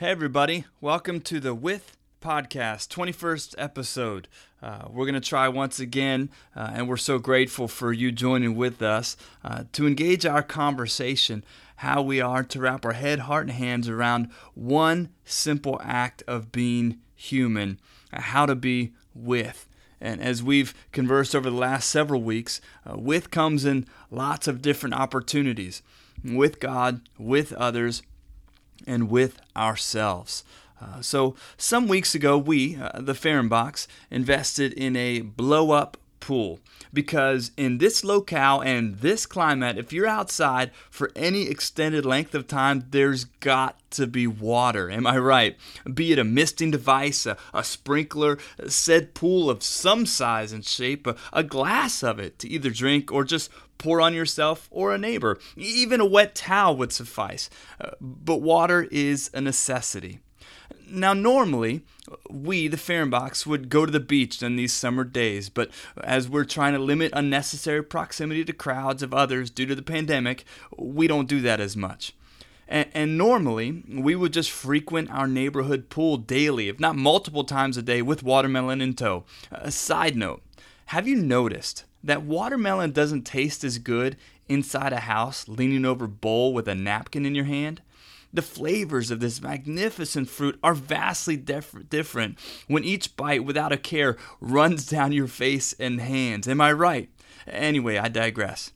Hey, everybody. Welcome to the With Podcast, 21st episode. Uh, we're going to try once again, uh, and we're so grateful for you joining with us uh, to engage our conversation how we are to wrap our head, heart, and hands around one simple act of being human, uh, how to be with. And as we've conversed over the last several weeks, uh, with comes in lots of different opportunities with God, with others, and with ourselves. Uh, so, some weeks ago, we, uh, the Fehrenbachs, invested in a blow up pool because in this locale and this climate, if you're outside for any extended length of time, there's got to be water. Am I right? Be it a misting device, a, a sprinkler, a said pool of some size and shape, a, a glass of it to either drink or just pour on yourself or a neighbor. Even a wet towel would suffice. Uh, but water is a necessity. Now, normally, we, the Fehrenbachs, would go to the beach on these summer days, but as we're trying to limit unnecessary proximity to crowds of others due to the pandemic, we don't do that as much. And, and, normally, we would just frequent our neighborhood pool daily, if not multiple times a day, with watermelon in tow. A side note have you noticed that watermelon doesn't taste as good inside a house leaning over a bowl with a napkin in your hand? The flavors of this magnificent fruit are vastly dif- different when each bite, without a care, runs down your face and hands. Am I right? Anyway, I digress.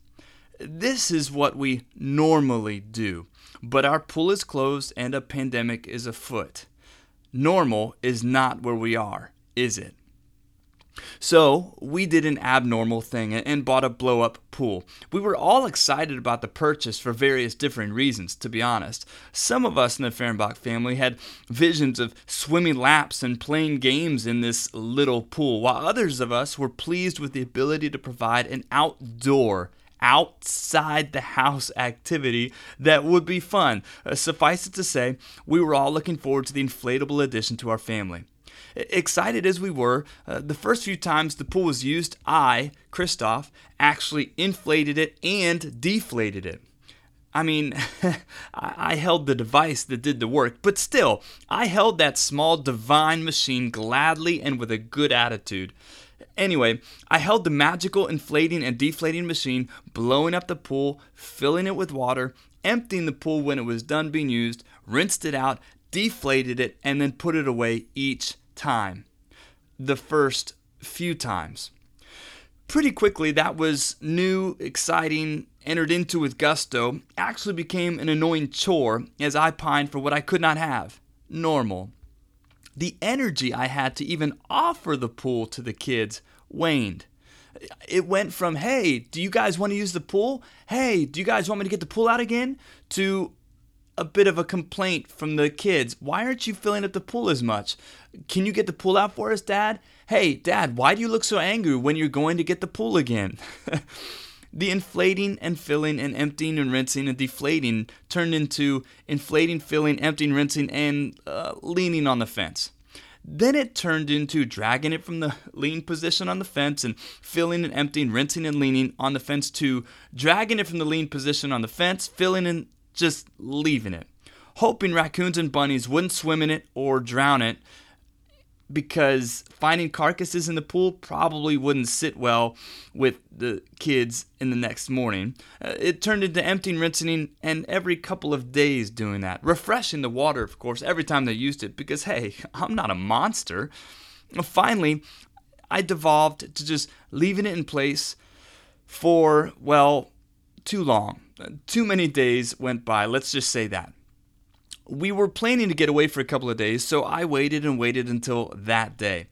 This is what we normally do, but our pool is closed and a pandemic is afoot. Normal is not where we are, is it? So, we did an abnormal thing and bought a blow up pool. We were all excited about the purchase for various different reasons, to be honest. Some of us in the Fehrenbach family had visions of swimming laps and playing games in this little pool, while others of us were pleased with the ability to provide an outdoor outside the house activity that would be fun. Uh, suffice it to say, we were all looking forward to the inflatable addition to our family. Excited as we were, uh, the first few times the pool was used, I, Christoph, actually inflated it and deflated it. I mean, I held the device that did the work, but still, I held that small divine machine gladly and with a good attitude. Anyway, I held the magical inflating and deflating machine, blowing up the pool, filling it with water, emptying the pool when it was done being used, rinsed it out, deflated it, and then put it away each time, the first few times. Pretty quickly, that was new, exciting, entered into with gusto, actually became an annoying chore as I pined for what I could not have normal. The energy I had to even offer the pool to the kids waned. It went from, hey, do you guys want to use the pool? Hey, do you guys want me to get the pool out again? To a bit of a complaint from the kids. Why aren't you filling up the pool as much? Can you get the pool out for us, Dad? Hey, Dad, why do you look so angry when you're going to get the pool again? the inflating and filling and emptying and rinsing and deflating turned into inflating, filling, emptying, rinsing, and uh, leaning on the fence. Then it turned into dragging it from the lean position on the fence and filling and emptying, rinsing and leaning on the fence to dragging it from the lean position on the fence, filling and just leaving it, hoping raccoons and bunnies wouldn't swim in it or drown it because finding carcasses in the pool probably wouldn't sit well with the kids in the next morning. Uh, it turned into emptying, rinsing, and every couple of days doing that. Refreshing the water, of course, every time they used it because, hey, I'm not a monster. Finally, I devolved to just leaving it in place for, well, too long. Too many days went by, let's just say that. We were planning to get away for a couple of days, so I waited and waited until that day.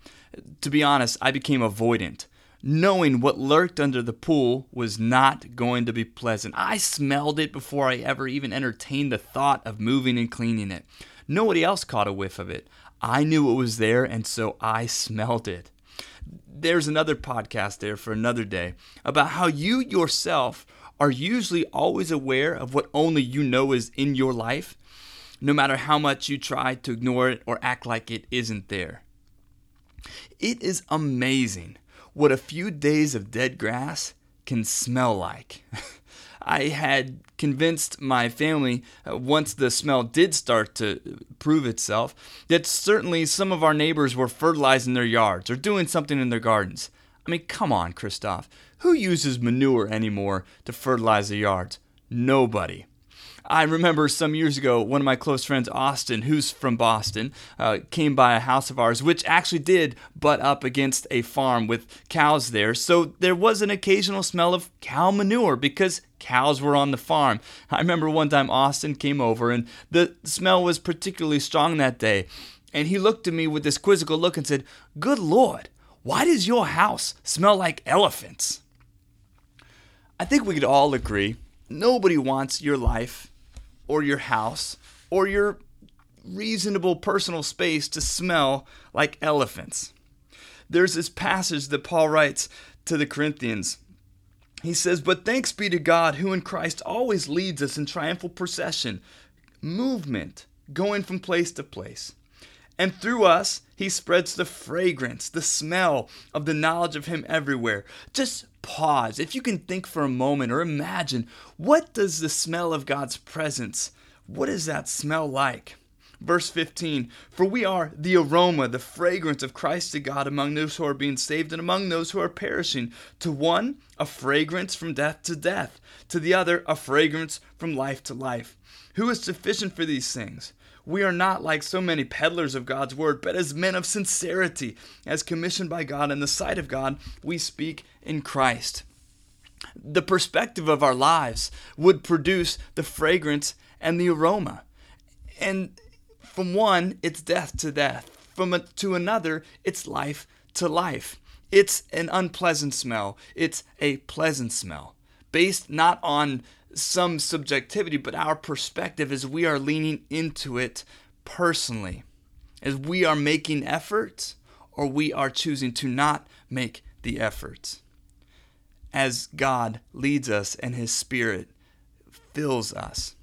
To be honest, I became avoidant. Knowing what lurked under the pool was not going to be pleasant. I smelled it before I ever even entertained the thought of moving and cleaning it. Nobody else caught a whiff of it. I knew it was there, and so I smelled it. There's another podcast there for another day about how you yourself are usually always aware of what only you know is in your life, no matter how much you try to ignore it or act like it isn't there. It is amazing what a few days of dead grass can smell like. I had convinced my family, uh, once the smell did start to prove itself, that certainly some of our neighbors were fertilizing their yards or doing something in their gardens. I mean, come on, Christoph. Who uses manure anymore to fertilize the yards? Nobody. I remember some years ago, one of my close friends, Austin, who's from Boston, uh, came by a house of ours, which actually did butt up against a farm with cows there. So there was an occasional smell of cow manure because cows were on the farm. I remember one time Austin came over and the smell was particularly strong that day. And he looked at me with this quizzical look and said, Good Lord, why does your house smell like elephants? I think we could all agree nobody wants your life or your house or your reasonable personal space to smell like elephants. There's this passage that Paul writes to the Corinthians. He says, But thanks be to God who in Christ always leads us in triumphal procession, movement, going from place to place. And through us, he spreads the fragrance, the smell of the knowledge of him everywhere. Just pause. If you can think for a moment or imagine, what does the smell of God's presence, what does that smell like? Verse 15 For we are the aroma, the fragrance of Christ to God among those who are being saved and among those who are perishing. To one, a fragrance from death to death, to the other, a fragrance from life to life. Who is sufficient for these things? We are not like so many peddlers of God's word, but as men of sincerity, as commissioned by God in the sight of God, we speak in Christ. The perspective of our lives would produce the fragrance and the aroma. And from one, it's death to death. From a, to another, it's life to life. It's an unpleasant smell. It's a pleasant smell based not on some subjectivity, but our perspective is we are leaning into it personally, as we are making efforts or we are choosing to not make the efforts. As God leads us and His Spirit fills us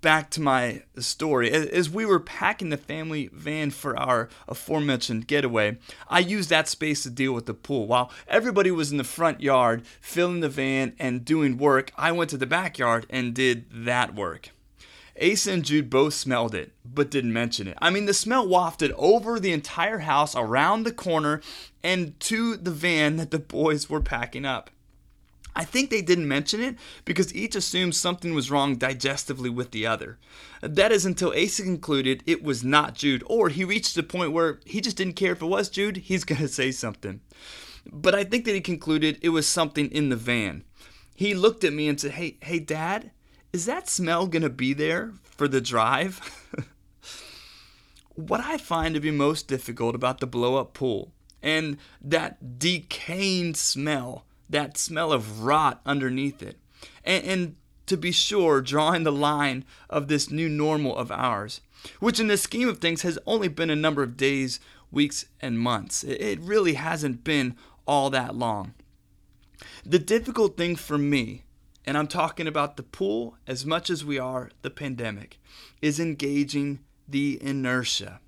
back to my story. As we were packing the family van for our aforementioned getaway, I used that space to deal with the pool. While everybody was in the front yard filling the van and doing work, I went to the backyard and did that work. Asa and Jude both smelled it, but didn't mention it. I mean, the smell wafted over the entire house, around the corner, and to the van that the boys were packing up. I think they didn't mention it because each assumed something was wrong digestively with the other. That is until Asa concluded it was not Jude, or he reached the point where he just didn't care if it was Jude, he's going to say something. But I think that he concluded it was something in the van. He looked at me and said, Hey, hey, Dad, is that smell going to be there for the drive? what I find to be most difficult about the blow up pool and that decaying smell that smell of rot underneath it. And, and to be sure, drawing the line of this new normal of ours, which in the scheme of things has only been a number of days, weeks, and months. It really hasn't been all that long. The difficult thing for me, and I'm talking about the pool as much as we are the pandemic, is engaging the inertia.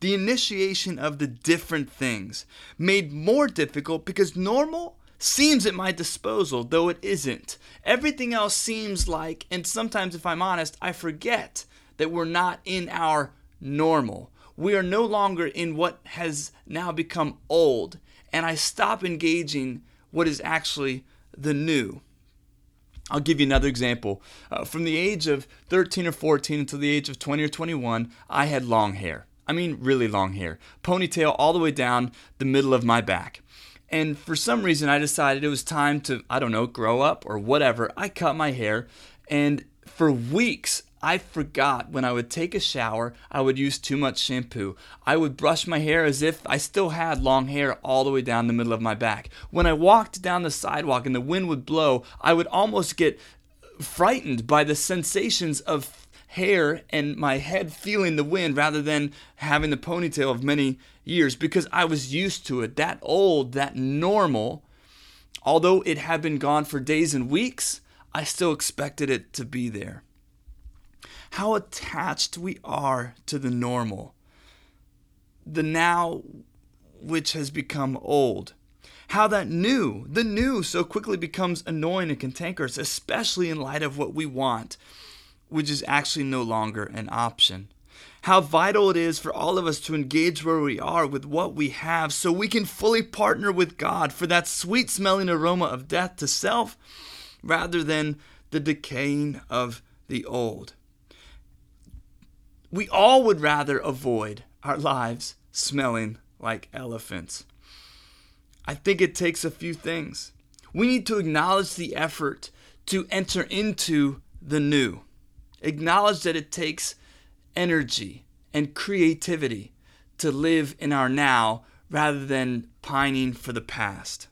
The initiation of the different things made more difficult because normal seems at my disposal, though it isn't. Everything else seems like, and sometimes if I'm honest, I forget that we're not in our normal. We are no longer in what has now become old, and I stop engaging what is actually the new. I'll give you another example. Uh, from the age of 13 or 14 until the age of 20 or 21, I had long hair. I mean, really long hair. Ponytail all the way down the middle of my back. And for some reason, I decided it was time to, I don't know, grow up or whatever. I cut my hair, and for weeks, I forgot when I would take a shower, I would use too much shampoo. I would brush my hair as if I still had long hair all the way down the middle of my back. When I walked down the sidewalk and the wind would blow, I would almost get frightened by the sensations of hair and my head feeling the wind rather than having the ponytail of many years because I was used to it. That old, that normal, although it had been gone for days and weeks, I still expected it to be there. How attached we are to the normal, the now which has become old how that new, the new, so quickly becomes annoying and cantankerous, especially in light of what we want, which is actually no longer an option. How vital it is for all of us to engage where we are with what we have so we can fully partner with God for that sweet smelling aroma of death to self rather than the decaying of the old. We all would rather avoid our lives smelling like elephants. I think it takes a few things. We need to acknowledge the effort to enter into the new, acknowledge that it takes energy and creativity to live in our now rather than pining for the past.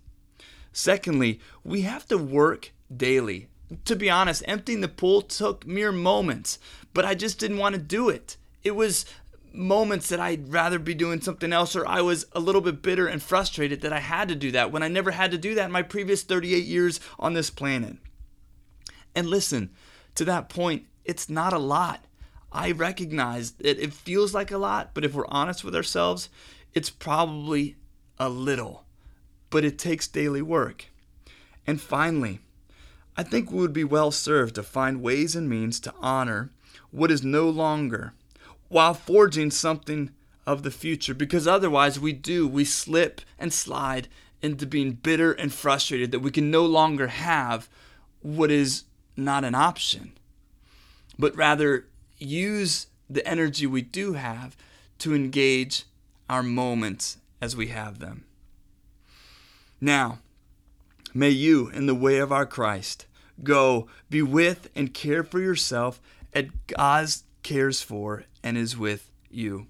Secondly, we have to work daily. To be honest, emptying the pool took mere moments, but I just didn't want to do it. It was moments that I'd rather be doing something else, or I was a little bit bitter and frustrated that I had to do that when I never had to do that in my previous 38 years on this planet. And listen, to that point, it's not a lot. I recognize that it feels like a lot, but if we're honest with ourselves, it's probably a little. But it takes daily work. And finally, I think we would be well served to find ways and means to honor what is no longer while forging something of the future because otherwise we do we slip and slide into being bitter and frustrated that we can no longer have what is not an option but rather use the energy we do have to engage our moments as we have them now may you in the way of our Christ go be with and care for yourself as God cares for and is with you.